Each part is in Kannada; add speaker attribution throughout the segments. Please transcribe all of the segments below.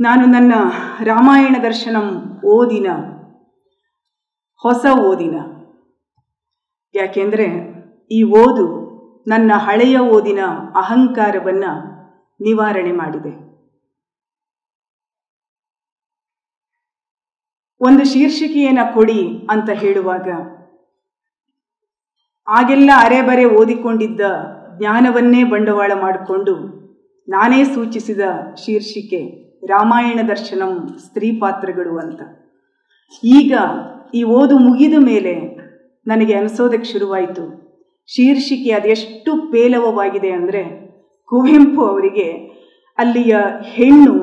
Speaker 1: ನಾನು ನನ್ನ ರಾಮಾಯಣ ದರ್ಶನಂ ಓದಿನ, ಹೊಸ ಓದಿನ. ಯಾಕೆಂದರೆ ಈ ಓದು ನನ್ನ ಹಳೆಯ ಓದಿನ ಅಹಂಕಾರವನ್ನು ನಿವಾರಣೆ ಮಾಡಿದೆ. ಒಂದು ಶೀರ್ಷಿಕೆಯನ್ನು ಕೊಡಿ ಅಂತ ಹೇಳುವಾಗ ಆಗೆಲ್ಲ ಅರೆಬರೆ ಓದಿಕೊಂಡಿದ್ದ ಜ್ಞಾನವನ್ನೇ ಬಂಡವಾಳ ಮಾಡಿಕೊಂಡು ನಾನೇ ಸೂಚಿಸಿದ ಶೀರ್ಷಿಕೆ ರಾಮಾಯಣ ದರ್ಶನಂ ಸ್ತ್ರೀ ಪಾತ್ರಗಳು ಅಂತ. ಈಗ ಈ ಓದು ಮುಗಿದ ಮೇಲೆ ನನಗೆ ಅನಿಸೋದಕ್ಕೆ ಶುರುವಾಯಿತು. ಶೀರ್ಷಿಕೆ ಅದೆಷ್ಟು ಪೇಲವವಾಗಿದೆ ಅಂದರೆ ಕುವೆಂಪು ಅವರಿಗೆ ಅಲ್ಲಿಯ ಹೆಣ್ಣು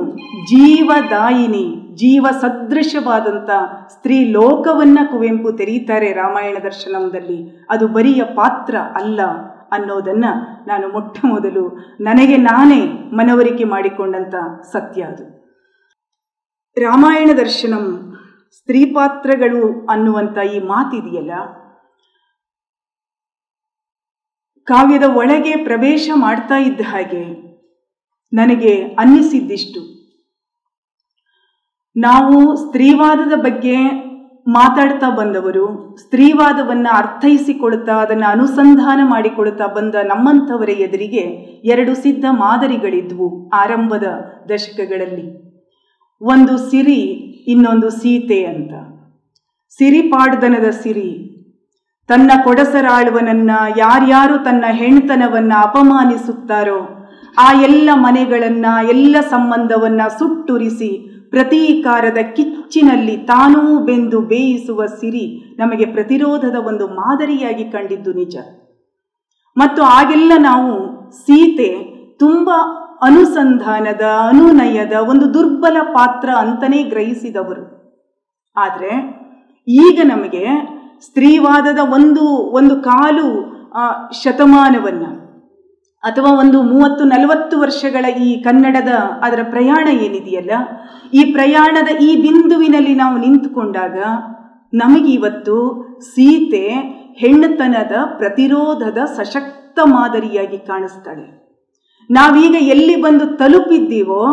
Speaker 1: ಜೀವದಾಯಿನಿ ಜೀವ ಸದೃಶವಾದಂಥ ಸ್ತ್ರೀ ಲೋಕವನ್ನು ಕುವೆಂಪು ತೆರೀತಾರೆ ರಾಮಾಯಣ ದರ್ಶನಂದಲ್ಲಿ. ಅದು ಬರಿಯ ಪಾತ್ರ ಅಲ್ಲ. ಅನ್ನೋದನ್ನು ನಾನು ಮೊಟ್ಟ ಮೊದಲು ನನಗೆ ನಾನೇ ಮನವರಿಕೆ ಮಾಡಿಕೊಂಡಂಥ ಸತ್ಯ ಅದು. ರಾಮಾಯಣ ದರ್ಶನಂ ಸ್ತ್ರೀ ಪಾತ್ರಗಳು ಅನ್ನುವಂಥ ಈ ಮಾತಿದೆಯಲ್ಲ? ಕಾವ್ಯದ ಒಳಗೆ ಪ್ರವೇಶ ಮಾಡ್ತಾ ಇದ್ದ ಹಾಗೆ ನನಗೆ ಅನ್ನಿಸಿದ್ದಿಷ್ಟು. ನಾವು ಸ್ತ್ರೀವಾದದ ಬಗ್ಗೆ ಮಾತಾಡ್ತಾ ಬಂದವರು, ಸ್ತ್ರೀವಾದವನ್ನು ಅರ್ಥೈಸಿಕೊಳ್ತಾ ಅದನ್ನು ಅನುಸಂಧಾನ ಮಾಡಿಕೊಳ್ತಾ ಬಂದ ನಮ್ಮಂಥವರ ಎದುರಿಗೆ ಎರಡು ಸಿದ್ಧ ಮಾದರಿಗಳಿದ್ವು ಆರಂಭದ ದಶಕಗಳಲ್ಲಿ. ಒಂದು ಸಿರಿ, ಇನ್ನೊಂದು ಸೀತೆ ಅಂತ. ಸಿರಿಪಾಡ್ದನದ ಸಿರಿ, ತನ್ನ ಕೊಡಸರಾಳುವನನ್ನ ಯಾರ್ಯಾರು ತನ್ನ ಹೆಣ್ತನವನ್ನ ಅಪಮಾನಿಸುತ್ತಾರೋ, ಆ ಎಲ್ಲ ಮನೆಗಳನ್ನ, ಎಲ್ಲ ಸಂಬಂಧವನ್ನ ಸುಟ್ಟುರಿಸಿ ಪ್ರತೀಕಾರದ ಕಿಚ್ಚಿನಲ್ಲಿ ತಾನೂ ಬೆಂದು ಬೇಯಿಸುವ ಸಿರಿ ನಮಗೆ ಪ್ರತಿರೋಧದ ಒಂದು ಮಾದರಿಯಾಗಿ ಕಂಡಿದ್ದು ನಿಜ. ಮತ್ತು ಆಗೆಲ್ಲ ನಾವು ಸೀತೆ ತುಂಬ ಅನುಸಂಧಾನದ, ಅನುನಯದ ಒಂದು ದುರ್ಬಲ ಪಾತ್ರ ಅಂತಲೇ ಗ್ರಹಿಸಿದವರು. ಆದರೆ ಈಗ ನಮಗೆ ಸ್ತ್ರೀವಾದದ ಒಂದು ಒಂದು ಕಾಲು ಶತಮಾನವನ್ನು ಅಥವಾ ಒಂದು ಮೂವತ್ತು, ನಲವತ್ತು ವರ್ಷಗಳ ಈ ಕನ್ನಡದ ಅದರ ಪ್ರಯಾಣ ಏನಿದೆಯಲ್ಲ, ಈ ಪ್ರಯಾಣದ ಈ ಬಿಂದುವಿನಲ್ಲಿ ನಾವು ನಿಂತುಕೊಂಡಾಗ ನಮಗಿವತ್ತು ಸೀತೆ ಹೆಣ್ಣತನದ ಪ್ರತಿರೋಧದ ಸಶಕ್ತ ಮಾದರಿಯಾಗಿ ಕಾಣಿಸ್ತಾಳೆ. ನಾವೀಗ ಎಲ್ಲಿ ಬಂದು ತಲುಪಿದ್ದೀವೋ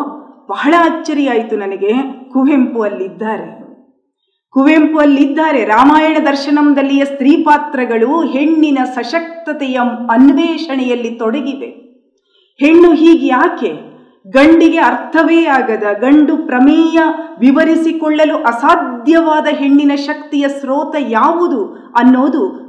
Speaker 1: ಬಹಳ ಅಚ್ಚರಿಯಾಯಿತು ನನಗೆ, ಕುವೆಂಪು ಅಲ್ಲಿದ್ದಾರೆ. ಕುವೆಂಪು ಅಲ್ಲಿದ್ದಾರೆ ರಾಮಾಯಣ ದರ್ಶನಂದಲ್ಲಿಯ ಸ್ತ್ರೀ ಪಾತ್ರಗಳು ಹೆಣ್ಣಿನ ಸಶಕ್ತತೆಯ ಅನ್ವೇಷಣೆಯಲ್ಲಿ ತೊಡಗಿವೆ. ಹೆಣ್ಣು ಹೀಗೆ ಯಾಕೆ? ಗಂಡಿಗೆ ಅರ್ಥವೇ ಆಗದ, ಗಂಡು ಪ್ರಮೇಯ ವಿವರಿಸಿಕೊಳ್ಳಲು ಅಸಾಧ್ಯವಾದ ಹೆಣ್ಣಿನ ಶಕ್ತಿಯ ಸ್ರೋತ ಯಾವುದು ಅನ್ನೋದು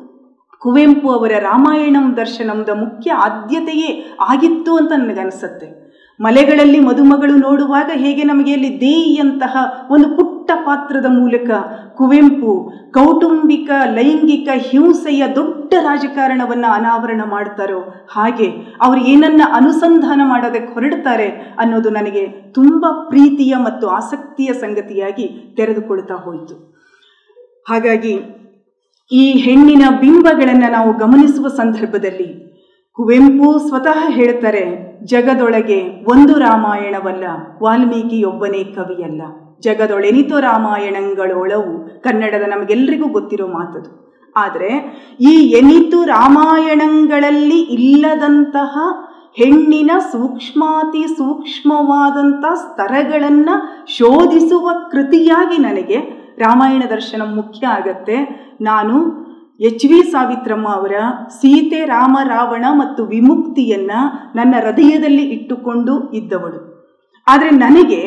Speaker 1: ಕುವೆಂಪು ಅವರ ರಾಮಾಯಣಂ ದರ್ಶನಂದ ಮುಖ್ಯ ಆದ್ಯತೆಯೇ ಆಗಿತ್ತು ಅಂತ ನನಗನ್ಸುತ್ತೆ. ಮಲೆಗಳಲ್ಲಿ ಮದುಮಗಳು ನೋಡುವಾಗ ಹೇಗೆ ನಮಗೆ ಅಲ್ಲಿ ದೇಯಂತಹ ಒಂದು ಪುಟ್ಟ ಪಾತ್ರದ ಮೂಲಕ ಕುವೆಂಪು ಕೌಟುಂಬಿಕ, ಲೈಂಗಿಕ, ಹಿಂಸೆಯ ದೊಡ್ಡ ರಾಜಕಾರಣವನ್ನು ಅನಾವರಣ ಮಾಡ್ತಾರೋ ಹಾಗೆ ಅವರು ಏನನ್ನ ಅನುಸಂಧಾನ ಮಾಡೋದಕ್ಕೆ ಹೊರಡ್ತಾರೆ ಅನ್ನೋದು ನನಗೆ ತುಂಬ ಪ್ರೀತಿಯ ಮತ್ತು ಆಸಕ್ತಿಯ ಸಂಗತಿಯಾಗಿ ತೆರೆದುಕೊಳ್ತಾ ಹೋಯಿತು. ಹಾಗಾಗಿ ಈ ಹೆಣ್ಣಿನ ಬಿಂಬಗಳನ್ನು ನಾವು ಗಮನಿಸುವ ಸಂದರ್ಭದಲ್ಲಿ ಕುವೆಂಪು ಸ್ವತಃ ಹೇಳ್ತಾರೆ, ಜಗದೊಳಗೆ ಒಂದು ರಾಮಾಯಣವಲ್ಲ, ವಾಲ್ಮೀಕಿಯೊಬ್ಬನೇ ಕವಿಯಲ್ಲ. ಜಗದೊಳೆನಿತು ರಾಮಾಯಣಗಳೊಳವು ಕನ್ನಡದ ನಮಗೆಲ್ಲರಿಗೂ ಗೊತ್ತಿರೋ ಮಾತದು. ಆದರೆ, ಈ ಎನಿತು ರಾಮಾಯಣಗಳಲ್ಲಿ ಇಲ್ಲದಂತಹ ಹೆಣ್ಣಿನ ಸೂಕ್ಷ್ಮಾತಿ ಸೂಕ್ಷ್ಮವಾದಂಥ ಸ್ತರಗಳನ್ನು ಶೋಧಿಸುವ ಕೃತಿಯಾಗಿ ನನಗೆ ರಾಮಾಯಣ ದರ್ಶನ ಮುಖ್ಯ ಆಗತ್ತೆ. ನಾನು ಎಚ್ ವಿ ಸಾವಿತ್ರಮ್ಮ ಅವರ ಸೀತೆ ರಾಮ ರಾವಣ ಮತ್ತು ವಿಮುಕ್ತಿಯನ್ನ ನನ್ನ ಹೃದಯದಲ್ಲಿ ಇಟ್ಟುಕೊಂಡು ಇದ್ದವಳು. ಆದರೆ ನನಗೆ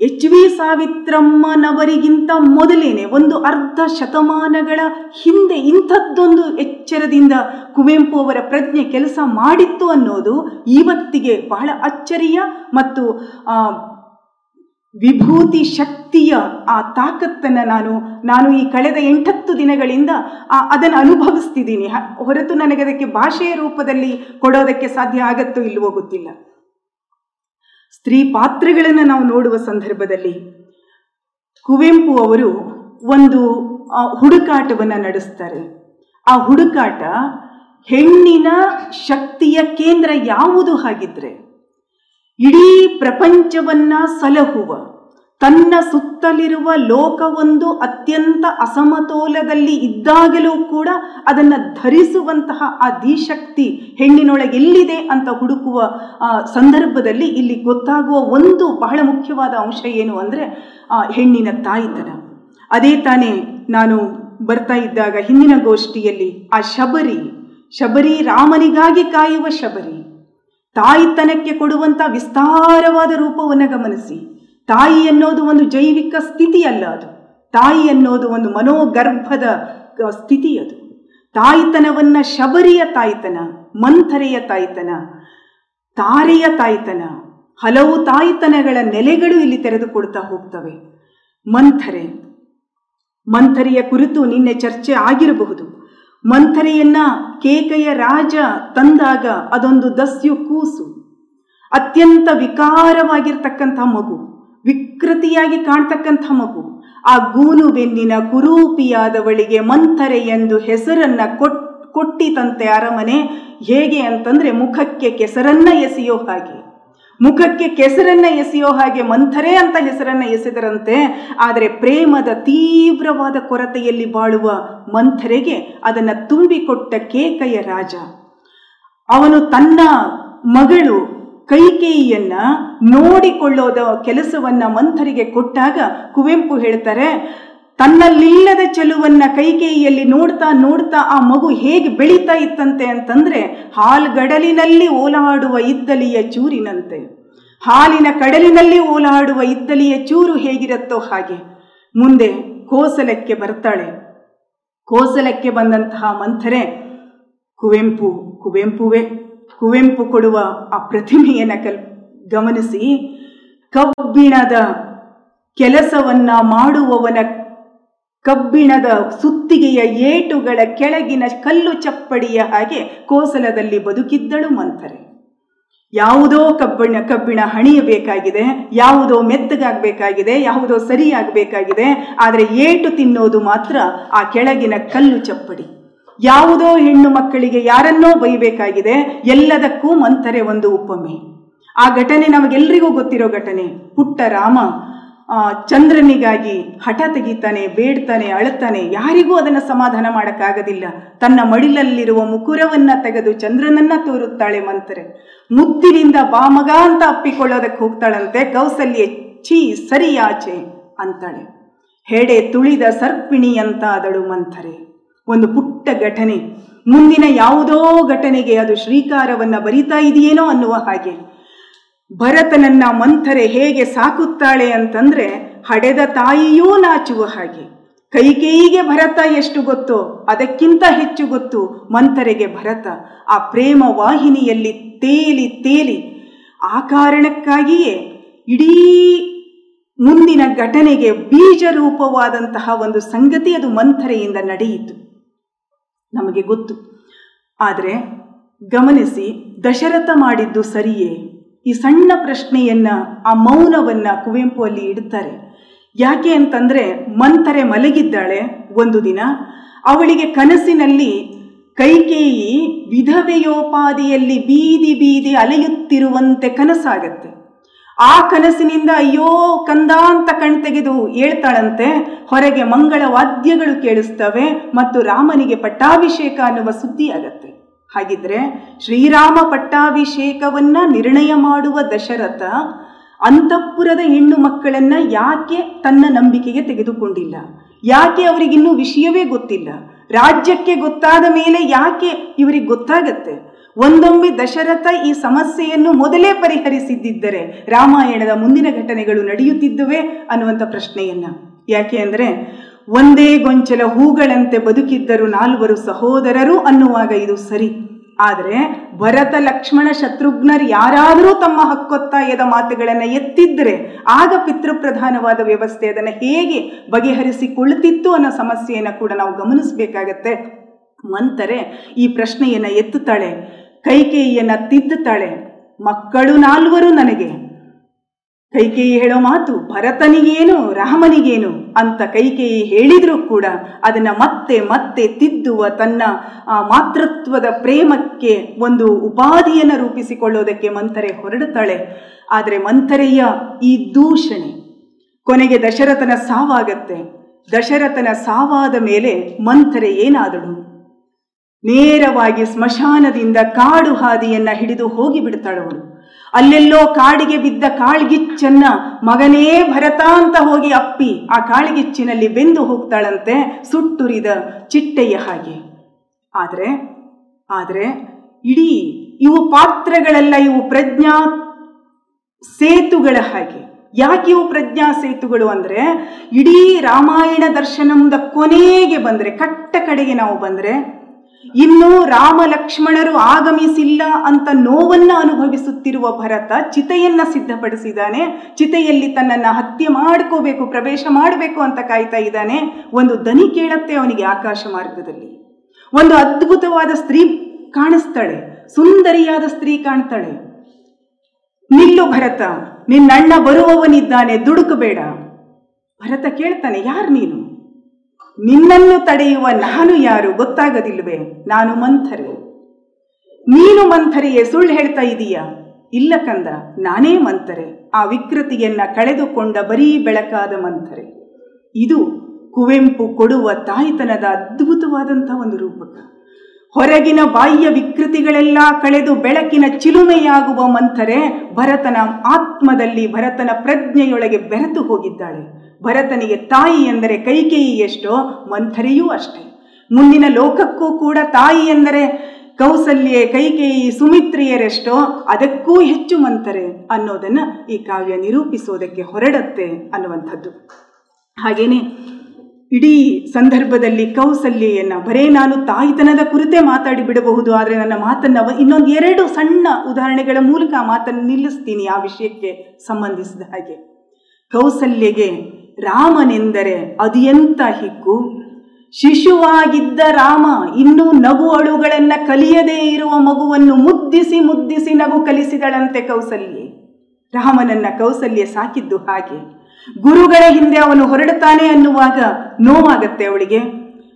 Speaker 1: ಎಚ್ ವಿ ಸಾವಿತ್ರಮ್ಮನವರಿಗಿಂತ ಮೊದಲೇನೆ ಒಂದು ಅರ್ಧ ಶತಮಾನಗಳ ಹಿಂದೆ ಇಂಥದ್ದೊಂದು ಎಚ್ಚರದಿಂದ ಕುವೆಂಪು ಅವರ ಪ್ರಜ್ಞೆ ಕೆಲಸ ಮಾಡಿತ್ತು ಅನ್ನೋದು ಇವತ್ತಿಗೆ ಬಹಳ ಅಚ್ಚರಿಯ ಮತ್ತು ವಿಭೂತಿ ಶಕ್ತಿಯ ಆ ತಾಕತ್ತನ್ನು ನಾನು ನಾನು ಈ ಕಳೆದ ಎಂಟತ್ತು ದಿನಗಳಿಂದ ಅದನ್ನು ಅನುಭವಿಸ್ತಿದ್ದೀನಿ. ಹೊರತು ನನಗೆ ಅದಕ್ಕೆ ಭಾಷೆಯ ರೂಪದಲ್ಲಿ ಕೊಡೋದಕ್ಕೆ ಸಾಧ್ಯ ಆಗತ್ತೋ ಇಲ್ವೋ ಗೊತ್ತಿಲ್ಲ. ಸ್ತ್ರೀ ಪಾತ್ರಗಳನ್ನು ನಾವು ನೋಡುವ ಸಂದರ್ಭದಲ್ಲಿ ಕುವೆಂಪು ಅವರು ಒಂದು ಹುಡುಕಾಟವನ್ನು ನಡೆಸ್ತಾರೆ. ಆ ಹುಡುಕಾಟ ಹೆಣ್ಣಿನ ಶಕ್ತಿಯ ಕೇಂದ್ರ ಯಾವುದು ಹಾಗಿದ್ರೆ ಇಡೀ ಪ್ರಪಂಚವನ್ನ ಸಲಹುವ, ತನ್ನ ಸುತ್ತಲಿರುವ ಲೋಕವೊಂದು ಅತ್ಯಂತ ಅಸಮತೋಲದಲ್ಲಿ ಇದ್ದಾಗಲೂ ಕೂಡ ಅದನ್ನು ಧರಿಸುವಂತಹ ಆ ಧೀಶಕ್ತಿ ಹೆಣ್ಣಿನೊಳಗೆ ಎಲ್ಲಿದೆ ಅಂತ ಹುಡುಕುವ ಸಂದರ್ಭದಲ್ಲಿ ಇಲ್ಲಿ ಗೊತ್ತಾಗುವ ಒಂದು ಬಹಳ ಮುಖ್ಯವಾದ ಅಂಶ ಏನು ಅಂದರೆ ಹೆಣ್ಣಿನ ತಾಯಿತನ. ಅದೇ ತಾನೇ ನಾನು ಬರ್ತಾ ಇದ್ದಾಗ ಹಿಂದಿನ ಗೋಷ್ಠಿಯಲ್ಲಿ ಆ ಶಬರಿ ಶಬರಿ ರಾಮನಿಗಾಗಿ ಕಾಯುವ ಶಬರಿ. ತಾಯಿತನಕ್ಕೆ ಕೊಡುವಂಥ ವಿಸ್ತಾರವಾದ ರೂಪವನ್ನು ಗಮನಿಸಿ. ತಾಯಿ ಅನ್ನೋದು ಒಂದು ಜೈವಿಕ ಸ್ಥಿತಿ ಅಲ್ಲ ಅದು. ತಾಯಿ ಅನ್ನೋದು ಒಂದು ಮನೋಗರ್ಭದ ಸ್ಥಿತಿ ಅದು. ತಾಯಿತನವನ್ನ ಶಬರಿಯ ತಾಯ್ತನ, ಮಂಥರೆಯ ತಾಯ್ತನ, ತಾರೆಯ ತಾಯ್ತನ, ಹಲವು ತಾಯ್ತನಗಳ ನೆಲೆಗಳು ಇಲ್ಲಿ ತೆರೆದುಕೊಡ್ತಾ ಹೋಗ್ತವೆ. ಮಂಥರೆ. ಮಂಥರೆಯ ಕುರಿತು ನಿನ್ನೆ ಚರ್ಚೆ ಆಗಿರಬಹುದು. ಮಂಥರೆಯನ್ನ ಕೇಕೆಯ ರಾಜ ತಂದಾಗ ಅದೊಂದು ದಸ್ಯು ಕೂಸು. ಅತ್ಯಂತ ವಿಕಾರವಾಗಿರ್ತಕ್ಕಂಥ ಮಗು, ವಿಕೃತಿಯಾಗಿ ಕಾಣ್ತಕ್ಕಂಥ ಮಗು. ಆ ಗೂನು ಬೆನ್ನಿನ ಕುರೂಪಿಯಾದವಳಿಗೆ ಮಂಥರೆ ಎಂದು ಹೆಸರನ್ನ ಕೊಟ್, ಕೊಟ್ಟಿತಂತೆ ಅರಮನೆ ಹೇಗೆ ಅಂತಂದ್ರೆ ಮುಖಕ್ಕೆ ಕೆಸರನ್ನ ಎಸೆಯೋ ಹಾಗೆ. ಮುಖಕ್ಕೆ ಕೆಸರನ್ನ ಎಸೆಯೋ ಹಾಗೆ ಮಂಥರೆ ಅಂತ ಹೆಸರನ್ನ ಎಸೆದರಂತೆ, ಆದರೆ ಪ್ರೇಮದ ತೀವ್ರವಾದ ಕೊರತೆಯಲ್ಲಿ ಬಾಳುವ ಮಂಥರೆಗೆ ಅದನ್ನ ತುಂಬಿಕೊಟ್ಟ ಕೇಕಯ ರಾಜ. ಅವನು ತನ್ನ ಮಗಳು ಕೈಕೇಯಿಯನ್ನ ನೋಡಿಕೊಳ್ಳೋದ ಕೆಲಸವನ್ನ ಮಂಥರಿಗೆ ಕೊಟ್ಟಾಗ ಕುವೆಂಪು ಹೇಳ್ತಾರೆ ತನ್ನಲ್ಲಿಲ್ಲದ ಚೆಲುವನ್ನ ಕೈಕೇಯಿಯಲ್ಲಿ ನೋಡ್ತಾ ನೋಡ್ತಾ ಆ ಮಗು ಹೇಗೆ ಬೆಳೀತಾ ಇತ್ತಂತೆ ಅಂತಂದ್ರೆ ಹಾಲ್ಗಡಲಿನಲ್ಲಿ ಓಲಾಡುವ ಇದ್ದಲಿಯ ಚೂರಿನಂತೆ. ಹಾಲಿನ ಕಡಲಿನಲ್ಲಿ ಓಲಾಡುವ ಇದ್ದಲಿಯ ಚೂರು ಹೇಗಿರುತ್ತೋ ಹಾಗೆ. ಮುಂದೆ ಕೋಸಲಕ್ಕೆ ಬರ್ತಾಳೆ. ಕೋಸಲಕ್ಕೆ ಬಂದಂತಹ ಮಂಥರೆ ಕುವೆಂಪು, ಕುವೆಂಪುವೆ, ಕುವೆಂಪು ಕೊಡುವ ಆ ಪ್ರತಿಮೆಯನ್ನು ಕಲ್, ಗಮನಿಸಿ. ಕಬ್ಬಿಣದ ಕೆಲಸವನ್ನ ಮಾಡುವವನ ಕಬ್ಬಿಣದ ಸುತ್ತಿಗೆಯ ಏಟುಗಳ ಕೆಳಗಿನ ಕಲ್ಲು ಚಪ್ಪಡಿಯ ಹಾಗೆ ಕೋಸಲದಲ್ಲಿ ಬದುಕಿದ್ದಳು ಮಂಥರೆ. ಯಾವುದೋ ಕಬ್ಬಿಣ ಕಬ್ಬಿಣ ಹಣಿಯಬೇಕಾಗಿದೆ, ಯಾವುದೋ ಮೆತ್ತಗಾಗಬೇಕಾಗಿದೆ, ಯಾವುದೋ ಸರಿಯಾಗಬೇಕಾಗಿದೆ, ಆದರೆ ಏಟು ತಿನ್ನೋದು ಮಾತ್ರ ಆ ಕೆಳಗಿನ ಕಲ್ಲು ಚಪ್ಪಡಿ. ಯಾವುದೋ ಹೆಣ್ಣು ಮಕ್ಕಳಿಗೆ ಯಾರನ್ನೋ ಬೈಬೇಕಾಗಿದೆ, ಎಲ್ಲದಕ್ಕೂ ಮಂಥರೆ ಒಂದು ಉಪಮೆ. ಆ ಘಟನೆ ನಮಗೆಲ್ಲರಿಗೂ ಗೊತ್ತಿರೋ ಘಟನೆ. ಪುಟ್ಟ ರಾಮ ಚಂದ್ರನಿಗಾಗಿ ಹಠ ತೆಗಿತಾನೆ, ಬೇಡ್ತಾನೆ, ಅಳುತ್ತಾನೆ, ಯಾರಿಗೂ ಅದನ್ನು ಸಮಾಧಾನ ಮಾಡೋಕ್ಕಾಗೋದಿಲ್ಲ. ತನ್ನ ಮಡಿಲಲ್ಲಿರುವ ಮುಕುರವನ್ನ ತೆಗೆದು ಚಂದ್ರನನ್ನ ತೋರುತ್ತಾಳೆ ಮಂತ್ರೆ. ಮುತ್ತಿನಿಂದ ಬಾಮಗ ಅಂತ ಅಪ್ಪಿಕೊಳ್ಳೋದಕ್ಕೆ ಹೋಗ್ತಾಳಂತೆ, ಕೌಸಲ್ಯ. ಛೀ ಸರಿಯಾಚೆ ಅಂತಾಳೆ. ಹೆಡೆ ತುಳಿದ ಸರ್ಪಿಣಿ ಅಂತ ಅದಳು ಮಂಥರೆ ಒಂದು ಪುಟ್ಟ ಘಟನೆ. ಮುಂದಿನ ಯಾವುದೋ ಘಟನೆಗೆ ಅದು ಶ್ರೀಕಾರವನ್ನ ಬರಿತಾ ಇದೆಯೇನೋ ಅನ್ನುವ ಹಾಗೆ. ಭರತನನ್ನ ಮಂಥರೆ ಹೇಗೆ ಸಾಕುತ್ತಾಳೆ ಅಂತಂದ್ರೆ, ಹಡೆದ ತಾಯಿಯೂ ನಾಚುವ ಹಾಗೆ. ಕೈಕೇಯಿಗೆ ಭರತ ಎಷ್ಟು ಗೊತ್ತೋ, ಅದಕ್ಕಿಂತ ಹೆಚ್ಚು ಗೊತ್ತು ಮಂಥರೆಗೆ ಭರತ. ಆ ಪ್ರೇಮ ವಾಹಿನಿಯಲ್ಲಿ ತೇಲಿ ತೇಲಿ. ಆ ಕಾರಣಕ್ಕಾಗಿಯೇ ಇಡೀ ಮುಂದಿನ ಘಟನೆಗೆ ಬೀಜ ರೂಪವಾದಂತಹ ಒಂದು ಸಂಗತಿ ಅದು ಮಂಥರೆಯಿಂದ ನಡೆಯಿತು. ನಮಗೆ ಗೊತ್ತು. ಆದರೆ ಗಮನಿಸಿ, ದಶರಥ ಮಾಡಿದ್ದು ಸರಿಯೇ? ಈ ಸಣ್ಣ ಪ್ರಶ್ನೆಯನ್ನ, ಆ ಮೌನವನ್ನ ಕುವೆಂಪು ಅಲ್ಲಿ ಇಡ್ತಾರೆ. ಯಾಕೆ ಅಂತಂದ್ರೆ ಮಂಥರೆ ಮಲಗಿದ್ದಾಳೆ ಒಂದು ದಿನ. ಅವಳಿಗೆ ಕನಸಿನಲ್ಲಿ ಕೈಕೇಯಿ ವಿಧವೆಯೋಪಾದಿಯಲ್ಲಿ ಬೀದಿ ಬೀದಿ ಅಲೆಯುತ್ತಿರುವಂತೆ ಕನಸಾಗತ್ತೆ. ಆ ಕನಸಿನಿಂದ ಅಯ್ಯೋ ಕಂದ ಅಂತ ಕಣ್ ತೆಗೆದು ಹೇಳ್ತಾಳಂತೆ. ಹೊರಗೆ ಮಂಗಳ ವಾದ್ಯಗಳು ಕೇಳಿಸ್ತವೆ ಮತ್ತು ರಾಮನಿಗೆ ಪಟ್ಟಾಭಿಷೇಕ ಅನ್ನುವ ಸುದ್ದಿ ಆಗತ್ತೆ. ಹಾಗಿದ್ರೆ ಶ್ರೀರಾಮ ಪಟ್ಟಾಭಿಷೇಕವನ್ನ ನಿರ್ಣಯ ಮಾಡುವ ದಶರಥ ಅಂತಃಪುರದ ಹೆಣ್ಣು ಮಕ್ಕಳನ್ನ ಯಾಕೆ ತನ್ನ ನಂಬಿಕೆಗೆ ತೆಗೆದುಕೊಂಡಿಲ್ಲ? ಯಾಕೆ ಅವರಿಗಿನ್ನೂ ವಿಷಯವೇ ಗೊತ್ತಿಲ್ಲ? ರಾಜ್ಯಕ್ಕೆ ಗೊತ್ತಾದ ಮೇಲೆ ಯಾಕೆ ಇವರಿಗೆ ಗೊತ್ತಾಗತ್ತೆ? ಒಂದೊಮ್ಮೆ ದಶರಥ ಈ ಸಮಸ್ಯೆಯನ್ನು ಮೊದಲೇ ಪರಿಹರಿಸಿದ್ದರೆ ರಾಮಾಯಣದ ಮುಂದಿನ ಘಟನೆಗಳು ನಡೆಯುತ್ತಿದ್ದುವೆ ಅನ್ನುವಂಥ ಪ್ರಶ್ನೆಯನ್ನ. ಯಾಕೆ ಅಂದರೆ ಒಂದೇ ಗೊಂಚಲ ಹೂಗಳಂತೆ ಬದುಕಿದ್ದರು ನಾಲ್ವರು ಸಹೋದರರು ಅನ್ನುವಾಗ ಇದು ಸರಿ. ಆದರೆ ಭರತ, ಲಕ್ಷ್ಮಣ, ಶತ್ರುಘ್ನರು ಯಾರಾದರೂ ತಮ್ಮ ಹಕ್ಕೊತ್ತಾಯದ ಮಾತುಗಳನ್ನು ಎತ್ತಿದ್ದರೆ ಆಗ ಪಿತೃಪ್ರಧಾನವಾದ ವ್ಯವಸ್ಥೆ ಅದನ್ನು ಹೇಗೆ ಬಗೆಹರಿಸಿಕೊಳ್ಳುತ್ತಿತ್ತು ಅನ್ನೋ ಸಮಸ್ಯೆಯನ್ನು ಕೂಡ ನಾವು ಗಮನಿಸಬೇಕಾಗತ್ತೆ. ಮಂತರೆ ಈ ಪ್ರಶ್ನೆಯನ್ನು ಎತ್ತುತ್ತಾಳೆ, ಕೈಕೇಯಿಯನ್ನು ತಿದ್ದುತ್ತಾಳೆ, ಮಕ್ಕಳು ನಾಲ್ವರು ನನಗೆ ಕೈಕೇಯಿ ಹೇಳೋ ಮಾತು ಭರತನಿಗೇನು, ರಾಮನಿಗೇನು ಅಂತ ಕೈಕೇಯಿ ಹೇಳಿದರೂ ಕೂಡ ಅದನ್ನು ಮತ್ತೆ ಮತ್ತೆ ತಿದ್ದುವ ತನ್ನ ಮಾತೃತ್ವದ ಪ್ರೇಮಕ್ಕೆ ಒಂದು ಉಪಾಧಿಯನ್ನು ರೂಪಿಸಿಕೊಳ್ಳೋದಕ್ಕೆ ಮಂಥರೆ ಹೊರಡುತ್ತಾಳೆ. ಆದರೆ ಮಂಥರೆಯ ಈ ದೂಷಣೆ ಕೊನೆಗೆ ದಶರಥನ ಸಾವಾಗತ್ತೆ. ದಶರಥನ ಸಾವಾದ ಮೇಲೆ ಮಂಥರೆ ಏನಾದಳು? ನೇರವಾಗಿ ಸ್ಮಶಾನದಿಂದ ಕಾಡು ಹಾದಿಯನ್ನು ಹಿಡಿದು ಹೋಗಿ ಬಿಡ್ತಾಳವಳು ಅಲ್ಲೆಲ್ಲೋ ಕಾಡಿಗೆ ಬಿದ್ದ ಕಾಳ್ಗಿಚ್ಚನ್ನ ಮಗನೇ ಭರತ ಅಂತ ಹೋಗಿ ಅಪ್ಪಿ ಆ ಕಾಳ್ಗಿಚ್ಚಿನಲ್ಲಿ ಬೆಂದು ಹೋಗ್ತಾಳಂತೆ, ಸುಟ್ಟುರಿದ ಚಿಟ್ಟೆಯ ಹಾಗೆ. ಆದರೆ ಆದರೆ ಇಡೀ ಇವು ಪಾತ್ರಗಳೆಲ್ಲ ಇವು ಪ್ರಜ್ಞಾ ಸೇತುಗಳ ಹಾಗೆ. ಯಾಕೆ ಇವು ಪ್ರಜ್ಞಾ ಸೇತುಗಳು ಅಂದರೆ, ಇಡೀ ರಾಮಾಯಣ ದರ್ಶನದ ಕೊನೆಗೆ ಬಂದರೆ, ಕಟ್ಟ ಕಡೆಗೆ ನಾವು ಬಂದ್ರೆ ಇನ್ನು ರಾಮ ಲಕ್ಷ್ಮಣರು ಆಗಮಿಸಿಲ್ಲ ಅಂತ ನೋವನ್ನ ಅನುಭವಿಸುತ್ತಿರುವ ಭರತ ಚಿತೆಯನ್ನ ಸಿದ್ಧಪಡಿಸಿದ್ದಾನೆ. ಚಿತೆಯಲ್ಲಿ ತನ್ನನ್ನ ಹತ್ಯೆ ಮಾಡ್ಕೋಬೇಕು, ಪ್ರವೇಶ ಮಾಡಬೇಕು ಅಂತ ಕಾಯ್ತಾ ಇದ್ದಾನೆ. ಒಂದು ದನಿ ಕೇಳತ್ತೆ ಅವನಿಗೆ ಆಕಾಶ ಮಾರ್ಗದಲ್ಲಿ. ಒಂದು ಅದ್ಭುತವಾದ ಸ್ತ್ರೀ ಕಾಣಿಸ್ತಾಳೆ, ಸುಂದರಿಯಾದ ಸ್ತ್ರೀ ಕಾಣ್ತಾಳೆ. ನಿಲ್ಲು ಭರತ, ನಿನ್ನಣ್ಣ ಬರುವವನಿದ್ದಾನೆ, ದುಡುಕಬೇಡ. ಭರತ ಕೇಳ್ತಾನೆ, ಯಾರು ನೀನು? ನಿನ್ನನ್ನು ತಡೆಯುವ ನಾನು ಯಾರು ಗೊತ್ತಾಗದಿಲ್ವೇ ನಾನು ಮಂಥರೆ. ನೀನು ಮಂಥರಿಗೆ ಸುಳ್ಳು ಹೇಳ್ತಾ ಇದೀಯಾ? ಇಲ್ಲ ಕಂದ, ನಾನೇ ಮಂಥರೆ. ಆ ವಿಕೃತಿಯನ್ನ ಕಳೆದುಕೊಂಡ ಬರೀ ಬೆಳಕಾದ ಮಂಥರೆ. ಇದು ಕುವೆಂಪು ಕೊಡುವ ತಾಯಿತನದ ಅದ್ಭುತವಾದಂಥ ಒಂದು ರೂಪಕ. ಹೊರಗಿನ ಬಾಹ್ಯ ವಿಕೃತಿಗಳೆಲ್ಲ ಕಳೆದು ಬೆಳಕಿನ ಚಿಲುಮೆಯಾಗುವ ಮಂಥರೆ ಭರತನ ಆತ್ಮದಲ್ಲಿ ಭರತನ ಪ್ರಜ್ಞೆಯೊಳಗೆ ಬೆರೆತು ಹೋಗಿದ್ದಾಳೆ. ಭರತನಿಗೆ ತಾಯಿ ಎಂದರೆ ಕೈಕೇಯಿ ಎಷ್ಟೋ? ಮಂಥರಿಯೂ ಅಷ್ಟೇ. ಮುಂದಿನ ಲೋಕಕ್ಕೂ ಕೂಡ ತಾಯಿ ಎಂದರೆ ಕೌಸಲ್ಯೆ ಕೈಕೇಯಿ ಸುಮಿತ್ರಿಯರೆಷ್ಟೋ? ಅದಕ್ಕೂ ಹೆಚ್ಚು ಮಂಥರೆ ಅನ್ನೋದನ್ನ ಈ ಕಾವ್ಯ ನಿರೂಪಿಸೋದಕ್ಕೆ ಹೊರಡತ್ತೆ ಅನ್ನುವಂಥದ್ದು. ಹಾಗೇನೆ ಇಡೀ ಸಂದರ್ಭದಲ್ಲಿ ಕೌಸಲ್ಯೆಯನ್ನ ಬರೇ ನಾನು ತಾಯಿತನದ ಕುರಿತೇ ಮಾತಾಡಿ ಬಿಡಬಹುದು, ಆದರೆ ನನ್ನ ಮಾತನ್ನ ಇನ್ನೊಂದು ಎರಡು ಸಣ್ಣ ಉದಾಹರಣೆಗಳ ಮೂಲಕ ಮಾತನ್ನು ನಿಲ್ಲಿಸ್ತೀನಿ ಆ ವಿಷಯಕ್ಕೆ ಸಂಬಂಧಿಸಿದ ಹಾಗೆ. ಕೌಸಲ್ಯಗೆ ರಾಮನೆಂದರೆ ಅದು ಎಂತ ಹಿಕ್ಕು ಶಿಶುವಾಗಿದ್ದ ರಾಮ ಇನ್ನೂ ನಗು ಅಳುಗಳನ್ನು ಕಲಿಯದೇ ಇರುವ ಮಗುವನ್ನು ಮುದ್ದಿಸಿ ಮುದ್ದಿಸಿ ನಗು ಕಲಿಸಿದಳಂತೆ ಕೌಸಲ್ಯೆ. ರಾಮನನ್ನ ಕೌಸಲ್ಯ ಸಾಕಿದ್ದು ಹಾಗೆ. ಗುರುಗಳ ಹಿಂದೆ ಅವನು ಹೊರಡುತ್ತಾನೆ ಅನ್ನುವಾಗ ನೋವಾಗತ್ತೆ ಅವಳಿಗೆ.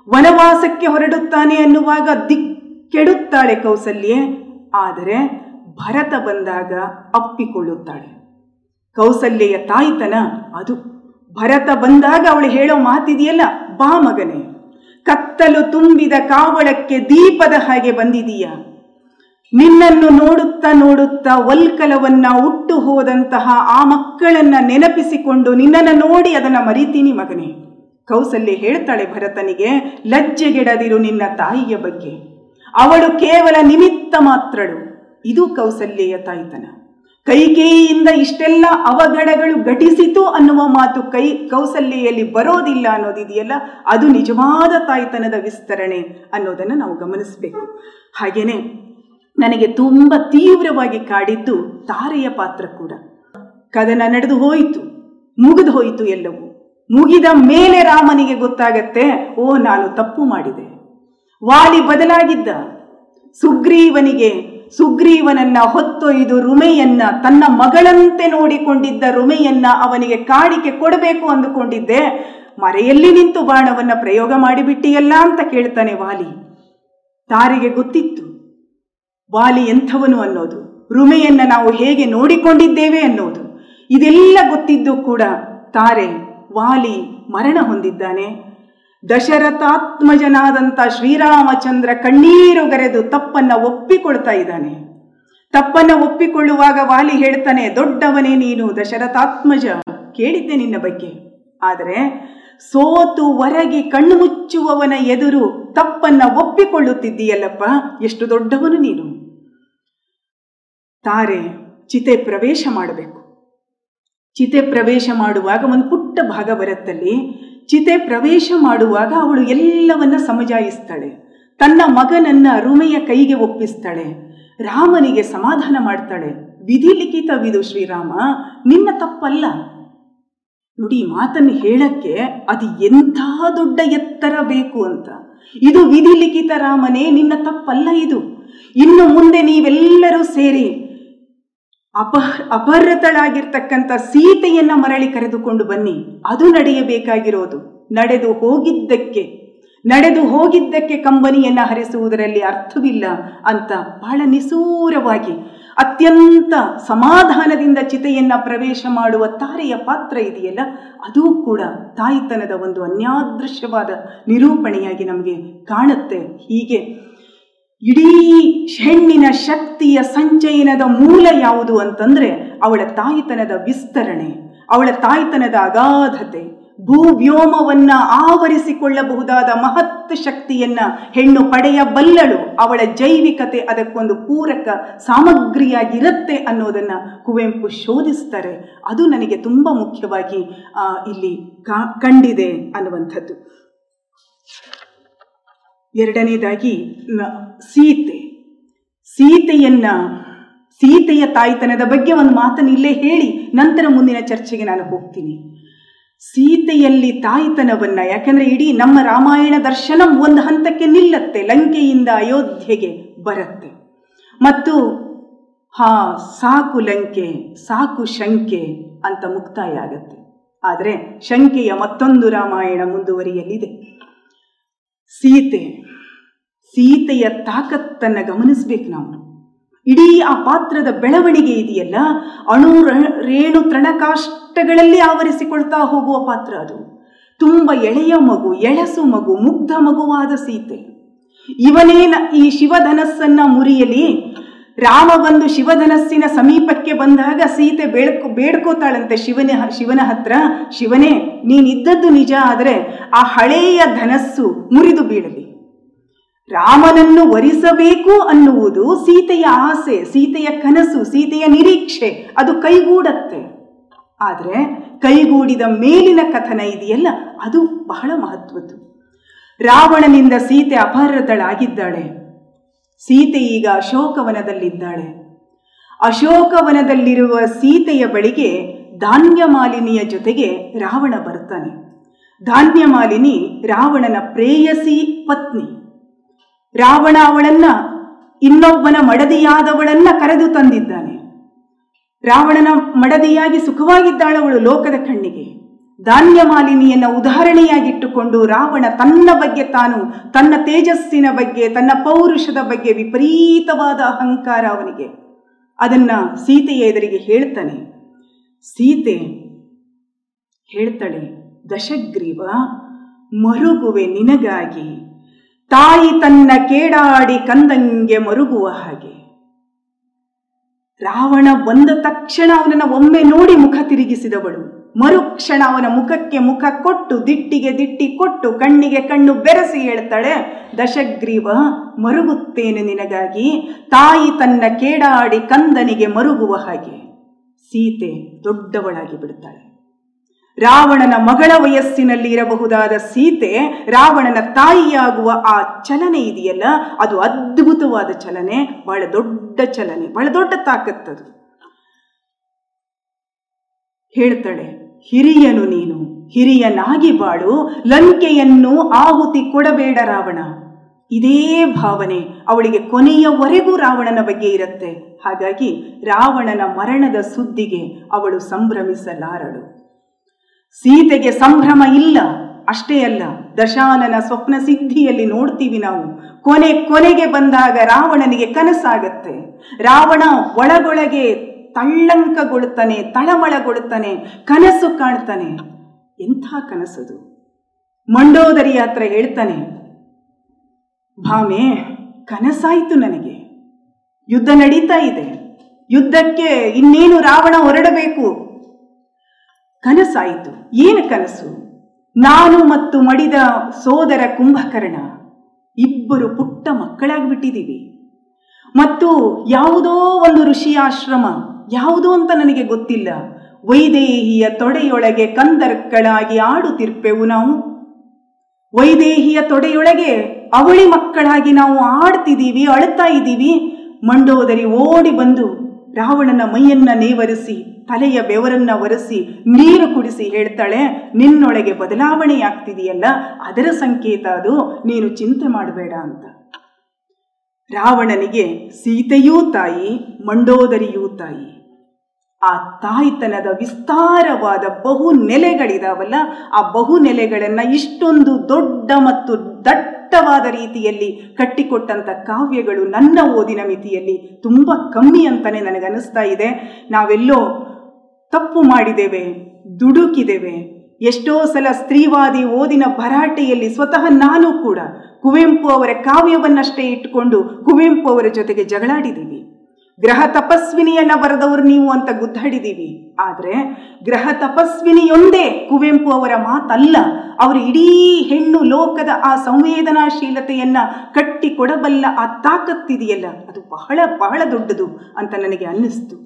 Speaker 1: ವನವಾಸಕ್ಕೆ ಹೊರಡುತ್ತಾನೆ ಅನ್ನುವಾಗ ದಿಕ್ಕೆಡುತ್ತಾಳೆ ಕೌಸಲ್ಯೆ. ಆದರೆ ಭರತ ಬಂದಾಗ ಅಪ್ಪಿಕೊಳ್ಳುತ್ತಾಳೆ. ಕೌಸಲ್ಯೆಯ ತಾಯಿತನ ಅದು. ಭರತ ಬಂದಾಗ ಅವಳು ಹೇಳೋ ಮಾತಿದೆಯಲ್ಲ, ಬಾ ಮಗನೇ, ಕತ್ತಲು ತುಂಬಿದ ಕಾವಳಕ್ಕೆ ದೀಪದ ಹಾಗೆ ಬಂದಿದೀಯ. ನಿನ್ನನ್ನು ನೋಡುತ್ತಾ ನೋಡುತ್ತಾ ವಲ್ಕಲವನ್ನ ಉಟ್ಟು ಹೋದಂತಹ ಆ ಮಕ್ಕಳನ್ನ ನೆನಪಿಸಿಕೊಂಡು ನಿನ್ನನ್ನು ನೋಡಿ ಅದನ್ನ ಮರಿತೀನಿ ಮಗನೇ, ಕೌಸಲ್ಯ ಹೇಳ್ತಾಳೆ ಭರತನಿಗೆ, ಲಜ್ಜೆಗೆಡದಿರು ನಿನ್ನ ತಾಯಿಯ ಬಗ್ಗೆ. ಅವಳು ಕೇವಲ ನಿಮಿತ್ತ ಮಾತ್ರಳು. ಇದು ಕೌಸಲ್ಯೆಯ ತಾಯ್ತನ. ಕೈಕೇಯಿಯಿಂದ ಇಷ್ಟೆಲ್ಲ ಅವಘಡಗಳು ಘಟಿಸಿತು ಅನ್ನುವ ಮಾತು ಕೈ ಕೌಸಲ್ಯೆಯಲ್ಲಿ ಬರೋದಿಲ್ಲ ಅನ್ನೋದಿದೆಯಲ್ಲ ಅದು ನಿಜವಾದ ತಾಯ್ತನದ ವಿಸ್ತರಣೆ ಅನ್ನೋದನ್ನು ನಾವು ಗಮನಿಸಬೇಕು. ಹಾಗೇನೆ ನನಗೆ ತುಂಬ ತೀವ್ರವಾಗಿ ಕಾಡಿದ್ದು ತಾರೆಯ ಪಾತ್ರ ಕೂಡ. ಕದನ ನಡೆದು ಹೋಯಿತು, ಮುಗಿದು ಹೋಯಿತು ಎಲ್ಲವೂ. ಮುಗಿದ ಮೇಲೆ ರಾಮನಿಗೆ ಗೊತ್ತಾಗತ್ತೆ, ಓ, ನಾನು ತಪ್ಪು ಮಾಡಿದೆ. ವಾಲಿ ಬದಲಾಗಿದ್ದ. ಸುಗ್ರೀವನಿಗೆ ಸುಗ್ರೀವನನ್ನ ಹೊತ್ತೊಯ್ದು ರುಮೆಯನ್ನ ತನ್ನ ಮಗಳಂತೆ ನೋಡಿಕೊಂಡಿದ್ದ ರುಮೆಯನ್ನ ಅವನಿಗೆ ಕಾಡಿಕೆ ಕೊಡಬೇಕು ಅಂದುಕೊಂಡಿದ್ದೆ. ಮರೆಯಲ್ಲಿ ನಿಂತು ಬಾಣವನ್ನ ಪ್ರಯೋಗ ಮಾಡಿಬಿಟ್ಟಿಯಲ್ಲ ಅಂತ ಕೇಳ್ತಾನೆ ವಾಲಿ. ತಾರಿಗೆ ಗೊತ್ತಿತ್ತು. ವಾಲಿ ಎಂಥವನು ಅನ್ನೋದು. ರುಮೆಯನ್ನ ನಾವು ಹೇಗೆ ನೋಡಿಕೊಂಡಿದ್ದೇವೆ ಅನ್ನೋದು. ಇದೆಲ್ಲ ಗೊತ್ತಿದ್ದು ಕೂಡ ತಾರೆ ವಾಲಿ ಮರಣ ಹೊಂದಿದ್ದಾನೆ. ದಶರಥಾತ್ಮಜನಾದಂಥ ಶ್ರೀರಾಮಚಂದ್ರ ಕಣ್ಣೀರು ಗರೆದು ತಪ್ಪನ್ನು ಒಪ್ಪಿಕೊಳ್ತಾ ಇದ್ದಾನೆ. ತಪ್ಪನ್ನ ಒಪ್ಪಿಕೊಳ್ಳುವಾಗ ವಾಲಿ ಹೇಳ್ತಾನೆ, ದೊಡ್ಡವನೇ ನೀನು ದಶರಥಾತ್ಮಜ. ಕೇಳಿದ್ದೆ ನಿನ್ನ ಬಗ್ಗೆ. ಆದರೆ ಸೋತು ಹೊರಗೆ ಕಣ್ಣು ಮುಚ್ಚುವವನ ಎದುರು ತಪ್ಪನ್ನು ಒಪ್ಪಿಕೊಳ್ಳುತ್ತಿದ್ದೀಯಲ್ಲಪ್ಪ, ಎಷ್ಟು ದೊಡ್ಡವನು ನೀನು. ತಾರೆ, ಚಿತೆ ಪ್ರವೇಶ ಮಾಡಬೇಕು. ಚಿತೆ ಪ್ರವೇಶ ಮಾಡುವಾಗ ಒಂದು ಪುಟ್ಟ ಭಾಗ ಬರುತ್ತಲ್ಲಿ ಚಿತೆ ಪ್ರವೇಶ ಮಾಡುವಾಗ ಅವಳು ಎಲ್ಲವನ್ನ ಸಮಜಾಯಿಸ್ತಾಳೆ. ತನ್ನ ಮಗನನ್ನ ರುಮೆಯ ಕೈಗೆ ಒಪ್ಪಿಸ್ತಾಳೆ. ರಾಮನಿಗೆ ಸಮಾಧಾನ ಮಾಡ್ತಾಳೆ. ವಿಧಿ ಲಿಖಿತವಿದು ಶ್ರೀರಾಮ, ನಿನ್ನ ತಪ್ಪಲ್ಲ. ನೋಡಿ ಮಾತನ್ನು ಹೇಳಕ್ಕೆ ಅದು ಎಂಥ ದೊಡ್ಡ ಎತ್ತರ ಬೇಕು ಅಂತ. ಇದು ವಿಧಿ ಲಿಖಿತ ರಾಮನೇ, ನಿನ್ನ ತಪ್ಪಲ್ಲ ಇದು. ಇನ್ನು ಮುಂದೆ ನೀವೆಲ್ಲರೂ ಸೇರಿ ಅಪ, ಅಪಹೃತಳಾಗಿರ್ತಕ್ಕಂಥ ಸೀತೆಯನ್ನ ಮರಳಿ ಕರೆದುಕೊಂಡು ಬನ್ನಿ. ಅದು ನಡೆಯಬೇಕಾಗಿರೋದು. ನಡೆದು ಹೋಗಿದ್ದಕ್ಕೆ ನಡೆದು ಹೋಗಿದ್ದಕ್ಕೆ ಕಂಬನಿಯನ್ನ ಹರಿಸುವುದರಲ್ಲಿ ಅರ್ಥವಿಲ್ಲ ಅಂತ ಬಹಳ ನಿಸೂರವಾಗಿ, ಅತ್ಯಂತ ಸಮಾಧಾನದಿಂದ ಚಿತೆಯನ್ನ ಪ್ರವೇಶ ಮಾಡುವ ತಾರೆಯ ಪಾತ್ರ ಇದೆಯಲ್ಲ, ಅದೂ ಕೂಡ ತಾಯಿತನದ ಒಂದು ಅನ್ಯಾದೃಶ್ಯವಾದ ನಿರೂಪಣೆಯಾಗಿ ನಮಗೆ ಕಾಣುತ್ತೆ. ಹೀಗೆ ಇಡೀ ಹೆಣ್ಣಿನ ಶಕ್ತಿಯ ಸಂಚಯನದ ಮೂಲ ಯಾವುದು ಅಂತಂದ್ರೆ ಅವಳ ತಾಯಿತನದ ವಿಸ್ತರಣೆ, ಅವಳ ತಾಯ್ತನದ ಅಗಾಧತೆ, ಭೂವ್ಯೋಮವನ್ನ ಆವರಿಸಿಕೊಳ್ಳಬಹುದಾದ ಮಹತ್ ಶಕ್ತಿಯನ್ನ ಹೆಣ್ಣು ಪಡೆಯಬಲ್ಲಳು ಅವಳ ಜೈವಿಕತೆ ಅದಕ್ಕೊಂದು ಪೂರಕ ಸಾಮಗ್ರಿಯಾಗಿರುತ್ತೆ ಅನ್ನೋದನ್ನ ಕುವೆಂಪು ಶೋಧಿಸ್ತಾರೆ. ಅದು ನನಗೆ ತುಂಬ ಮುಖ್ಯವಾಗಿ ಇಲ್ಲಿ ಕಂಡಿದೆ ಅನ್ನುವಂಥದ್ದು. ಎರಡನೇದಾಗಿ ಸೀತೆ. ಸೀತೆಯನ್ನ, ಸೀತೆಯ ತಾಯ್ತನದ ಬಗ್ಗೆ ಒಂದು ಮಾತನ್ನು ಇಲ್ಲೇ ಹೇಳಿ ನಂತರ ಮುಂದಿನ ಚರ್ಚೆಗೆ ನಾನು ಹೋಗ್ತೀನಿ. ಸೀತೆಯಲ್ಲಿ ತಾಯ್ತನವನ್ನ, ಯಾಕಂದ್ರೆ ಇಡೀ ನಮ್ಮ ರಾಮಾಯಣ ದರ್ಶನ ಒಂದು ಹಂತಕ್ಕೆ ನಿಲ್ಲತ್ತೆ, ಲಂಕೆಯಿಂದ ಅಯೋಧ್ಯೆಗೆ ಬರುತ್ತೆ. ಮತ್ತು, ಹಾ, ಸಾಕು ಲಂಕೆ, ಸಾಕು ಶಂಕೆ ಅಂತ ಮುಕ್ತಾಯ ಆಗತ್ತೆ. ಆದರೆ, ಶಂಕೆಯ ಮತ್ತೊಂದು ರಾಮಾಯಣ ಮುಂದುವರಿಯಲಿದೆ. ಸೀತೆ, ಸೀತೆಯ ತಾಕತ್ತನ್ನು ಗಮನಿಸ್ಬೇಕು ನಾವು. ಇಡೀ ಆ ಪಾತ್ರದ ಬೆಳವಣಿಗೆ ಇದೆಯಲ್ಲ? ಅಣು ರೇಣು ತೃಣಕಾಷ್ಟಗಳಲ್ಲಿ ಆವರಿಸಿಕೊಳ್ತಾ ಹೋಗುವ ಪಾತ್ರ ಅದು. ತುಂಬ ಎಳೆಯ ಮಗು, ಎಳಸು ಮಗು, ಮುಗ್ಧ ಮಗುವಾದ ಸೀತೆ. ಇವನೇ ಈ ಶಿವಧನಸ್ಸನ್ನ ಮುರಿಯಲಿ. ರಾಮ ಬಂದು ಶಿವಧನಸ್ಸಿನ ಸಮೀಪಕ್ಕೆ ಬಂದಾಗ ಸೀತೆ ಬೇಡ್ಕೊ ಬೇಡ್ಕೋತಾಳಂತೆ ಶಿವನ ಶಿವನ ಹತ್ರ. ಶಿವನೇ, ನೀನಿದ್ದದ್ದು ನಿಜ, ಆದರೆ ಆ ಹಳೆಯ ಧನಸ್ಸು ಮುರಿದು ಬೀಳಲಿ. ರಾಮನನ್ನು ವರಿಸಬೇಕು ಅನ್ನುವುದು ಸೀತೆಯ ಆಸೆ, ಸೀತೆಯ ಕನಸು, ಸೀತೆಯ ನಿರೀಕ್ಷೆ. ಅದು ಕೈಗೂಡತ್ತೆ. ಆದರೆ ಕೈಗೂಡಿದ ಮೇಲಿನ ಕಥನ ಇದೆಯಲ್ಲ, ಅದು ಬಹಳ ಮಹತ್ವದ್ದು. ರಾವಣನಿಂದ ಸೀತೆ ಅಪಹೃತಳಾಗಿದ್ದಾಳೆ. ಸೀತೆ ಈಗ ಅಶೋಕವನದಲ್ಲಿದ್ದಾಳೆ. ಅಶೋಕವನದಲ್ಲಿರುವ ಸೀತೆಯ ಬಳಿಗೆ ಧಾನ್ಯಮಾಲಿನಿಯ ಜೊತೆಗೆ ರಾವಣ ಬರ್ತಾನೆ ಧಾನ್ಯಮಾಲಿನಿ ರಾವಣನ ಪ್ರೇಯಸಿ ಪತ್ನಿ. ರಾವಣ ಅವಳನ್ನ ಇನ್ನೊಬ್ಬನ ಮಡದಿಯಾದವಳನ್ನ ಕರೆದು ತಂದಿದ್ದಾನೆ. ರಾವಣನ ಮಡದಿಯಾಗಿ ಸುಖವಾಗಿದ್ದಾಳವಳು ಲೋಕದ ಕಣ್ಣಿಗೆ. ಧಾನ್ಯ ಮಾಲಿನಿಯನ್ನ ಉದಾಹರಣೆಯಾಗಿಟ್ಟುಕೊಂಡು ರಾವಣ ತನ್ನ ಬಗ್ಗೆ ತಾನು, ತನ್ನ ತೇಜಸ್ಸಿನ ಬಗ್ಗೆ, ತನ್ನ ಪೌರುಷದ ಬಗ್ಗೆ ವಿಪರೀತವಾದ ಅಹಂಕಾರ ಅವನಿಗೆ. ಅದನ್ನ ಸೀತೆಯ ಎದುರಿಗೆ ಹೇಳ್ತಾನೆ, ಸೀತೆ, ಹೇಳ್ತಾಳೆ, ದಶಗ್ರೀವ, ಮರುಗುವೆ ನಿನಗಾಗಿ, ತಾಯಿ ತನ್ನ ಕೇಡಾಡಿ ಕಂದಂಗೆ ಮರುಗುವ ಹಾಗೆ. ರಾವಣ ಬಂದ ತಕ್ಷಣ ಅವನನ್ನ ಒಮ್ಮೆ ನೋಡಿ ಮುಖ ತಿರುಗಿಸಿದವಳು. ಮರುಕ್ಷಣ ಅವನ ಮುಖಕ್ಕೆ ಮುಖ ಕೊಟ್ಟು, ದಿಟ್ಟಿಗೆ ದಿಟ್ಟಿ ಕೊಟ್ಟು, ಕಣ್ಣಿಗೆ ಕಣ್ಣು ಬೆರೆಸಿ ಹೇಳ್ತಾಳೆ, ದಶಗ್ರೀವ, ಮರುಗುತ್ತೇನೆ ನಿನಗಾಗಿ. ತಾಯಿ ತನ್ನ ಕೇಡಾಡಿ ಕಂದನಿಗೆ ಮರುಗುವ ಹಾಗೆ. ಸೀತೆ ದೊಡ್ಡವಳಾಗಿ ಬಿಡುತ್ತಾಳೆ ರಾವಣನ ಮಗಳ ವಯಸ್ಸಿನಲ್ಲಿ ಇರಬಹುದಾದ ಸೀತೆ, ರಾವಣನ ತಾಯಿಯಾಗುವ ಆ ಚಲನೆ ಇದೆಯಲ್ಲ, ಅದು ಅದ್ಭುತವಾದ ಚಲನೆ, ಬಹಳ ದೊಡ್ಡ ಚಲನೆ, ಬಹಳ ದೊಡ್ಡ ತಾಕತ್ತದು ಹೇಳ್ತಾಳೆ ಹಿರಿಯನು ನೀನು, ಹಿರಿಯನಾಗಿ ಬಾಳು, ಲಂಕೆಯನ್ನು ಆಹುತಿ ಕೊಡಬೇಡ ರಾವಣ. ಇದೇ ಭಾವನೆ ಅವಳಿಗೆ ಕೊನೆಯವರೆಗೂ ರಾವಣನ ಬಗ್ಗೆ ಇರುತ್ತೆ. ಹಾಗಾಗಿ ರಾವಣನ ಮರಣದ ಸುದ್ದಿಗೆ ಅವಳು ಸಂಭ್ರಮಿಸಲಾರಳು. ಸೀತೆಗೆ ಸಂಭ್ರಮ ಇಲ್ಲ, ಅಷ್ಟೇ ಅಲ್ಲ, ದಶಾನನ ಸ್ವಪ್ನ ಸಿದ್ಧಿಯಲ್ಲಿ ನೋಡ್ತೀವಿ ನಾವು. ಕೊನೆ ಕೊನೆಗೆ ಬಂದಾಗ ರಾವಣನಿಗೆ ಕನಸಾಗತ್ತೆ. ರಾವಣ ಒಳಗೊಳಗೆ ತಳ್ಳಂಕಗೊಳ್ತಾನೆ ತಳಮಳಗೊಳ್ತಾನೆ ಕನಸು ಕಾಣ್ತಾನೆ. ಎಂಥ ಕನಸದು? ಮಂಡೋದರಿ ಹತ್ರ ಹೇಳ್ತಾನೆ, ಭಾಮೆ, ಕನಸಾಯಿತು ನನಗೆ. ಯುದ್ಧ ನಡೀತಾ ಇದೆ. ಯುದ್ಧಕ್ಕೆ ಇನ್ನೇನು ರಾವಣ ಹೊರಡಬೇಕು? ಕನಸಾಯಿತು. ಏನು ಕನಸು? ನಾನು ಮತ್ತು ಮಡಿದ ಸೋದರ ಕುಂಭಕರ್ಣ ಇಬ್ಬರು ಪುಟ್ಟ ಮಕ್ಕಳಾಗಿಬಿಟ್ಟಿದ್ದೀವಿ. ಮತ್ತು ಯಾವುದೋ ಒಂದು ಋಷಿಯ ಆಶ್ರಮ ಯಾವುದೋ ಅಂತ ನನಗೆ ಗೊತ್ತಿಲ್ಲ. ವೈದೇಹಿಯ ತೊಡೆಯೊಳಗೆ ಕಂದರ್ಕಳಾಗಿ ಆಡುತ್ತಿರ್ಪೆವು ನಾವು. ವೈದೇಹಿಯ ತೊಡೆಯೊಳಗೆ ಅವಳಿ ಮಕ್ಕಳಾಗಿ ನಾವು ಆಡ್ತಿದ್ದೀವಿ ಅಳ್ತಾ ಇದ್ದೀವಿ. ಮಂಡೋದರಿ ಓಡಿ ಬಂದು ರಾವಣನ ಮೈಯನ್ನ ನೇವರಿಸಿ, ತಲೆಯ ಬೆವರನ್ನ ಒರೆಸಿ, ನೀರು ಕುಡಿಸಿ ಹೇಳ್ತಾಳೆ, ನಿನ್ನೊಳಗೆ ಬದಲಾವಣೆಯಾಗ್ತಿದೆಯಲ್ಲ, ಅದರ ಸಂಕೇತ ಅದು, ನೀನು ಚಿಂತೆ ಮಾಡಬೇಡ ಅಂತ. ರಾವಣನಿಗೆ, ಸೀತೆಯೂ ತಾಯಿ, ಮಂಡೋದರಿಯೂ ತಾಯಿ, ಆ ತಾಯ್ತನದ ವಿಸ್ತಾರವಾದ ಬಹು ನೆಲೆಗಳಿದಾವಲ್ಲ ಆ ಬಹು ನೆಲೆಗಳನ್ನು ಇಷ್ಟೊಂದು ದೊಡ್ಡ ಮತ್ತು ದಟ್ಟವಾದ ರೀತಿಯಲ್ಲಿ ಕಟ್ಟಿಕೊಟ್ಟಂಥ ಕಾವ್ಯಗಳು ನನ್ನ ಓದಿನ ಮಿತಿಯಲ್ಲಿ ತುಂಬ ಕಮ್ಮಿ ಅಂತಲೇ ನನಗನ್ನಿಸ್ತಾ ಇದೆ. ನಾವೆಲ್ಲೋ ತಪ್ಪು ಮಾಡಿದ್ದೇವೆ, ದುಡುಕಿದ್ದೇವೆ, ಎಷ್ಟೋ ಸಲ ಸ್ತ್ರೀವಾದಿ ಓದಿನ ಭರಾಟೆಯಲ್ಲಿ ಸ್ವತಃ ನಾನು ಕೂಡ ಕುವೆಂಪು ಅವರ ಕಾವ್ಯವನ್ನಷ್ಟೇ ಇಟ್ಟುಕೊಂಡು ಕುವೆಂಪು ಅವರ ಜೊತೆಗೆ ಜಗಳಾಡಿದ್ದೀವಿ ಗ್ರಹ ತಪಸ್ವಿನಿಯನ್ನ ಬರೆದವರು ನೀವು ಅಂತ ಗುದ್ದಾಡಿದ್ದೀವಿ ಆದರೆ ಗ್ರಹ ತಪಸ್ವಿನಿಯೊಂದೇ ಕುವೆಂಪು ಅವರ ಮಾತಲ್ಲ, ಅವರು ಇಡೀ ಹೆಣ್ಣು ಲೋಕದ ಆ ಸಂವೇದನಾಶೀಲತೆಯನ್ನ ಕಟ್ಟಿಕೊಡಬಲ್ಲ ಆ ತಾಕತ್ತಿದೆಯಲ್ಲ, ಅದು ಬಹಳ ಬಹಳ ದೊಡ್ಡದು ಅಂತ ನನಗೆ ಅನ್ನಿಸ್ತು.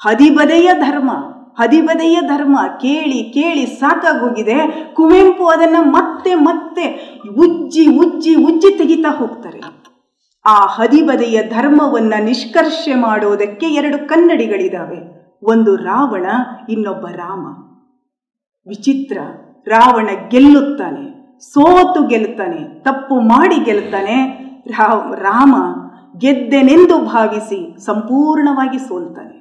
Speaker 1: ಹದಿಬದೆಯ ಧರ್ಮ ಹದಿಬದೆಯ ಧರ್ಮ ಕೇಳಿ ಕೇಳಿ ಸಾಕಾಗೋಗಿದೆ, ಕುವೆಂಪು ಅದನ್ನು ಮತ್ತೆ ಮತ್ತೆ ಉಜ್ಜಿ ಉಜ್ಜಿ ಉಜ್ಜಿ ತೆಗಿತಾ ಹೋಗ್ತಾರೆ. ಆ ಹದಿಬದೆಯ ಧರ್ಮವನ್ನು ನಿಷ್ಕರ್ಷೆ ಮಾಡೋದಕ್ಕೆ ಎರಡು ಕನ್ನಡಿಗಳಿದಾವೆ. ಒಂದು ರಾವಣ, ಇನ್ನೊಬ್ಬ ರಾಮ. ವಿಚಿತ್ರ, ರಾವಣ ಗೆಲ್ಲುತ್ತಾನೆ, ಸೋತು ಗೆಲ್ಲುತ್ತಾನೆ, ತಪ್ಪು ಮಾಡಿ ಗೆಲ್ತಾನೆ ರಾಮ ಗೆದ್ದೆನೆಂದು ಭಾವಿಸಿ ಸಂಪೂರ್ಣವಾಗಿ ಸೋಲ್ತಾನೆ.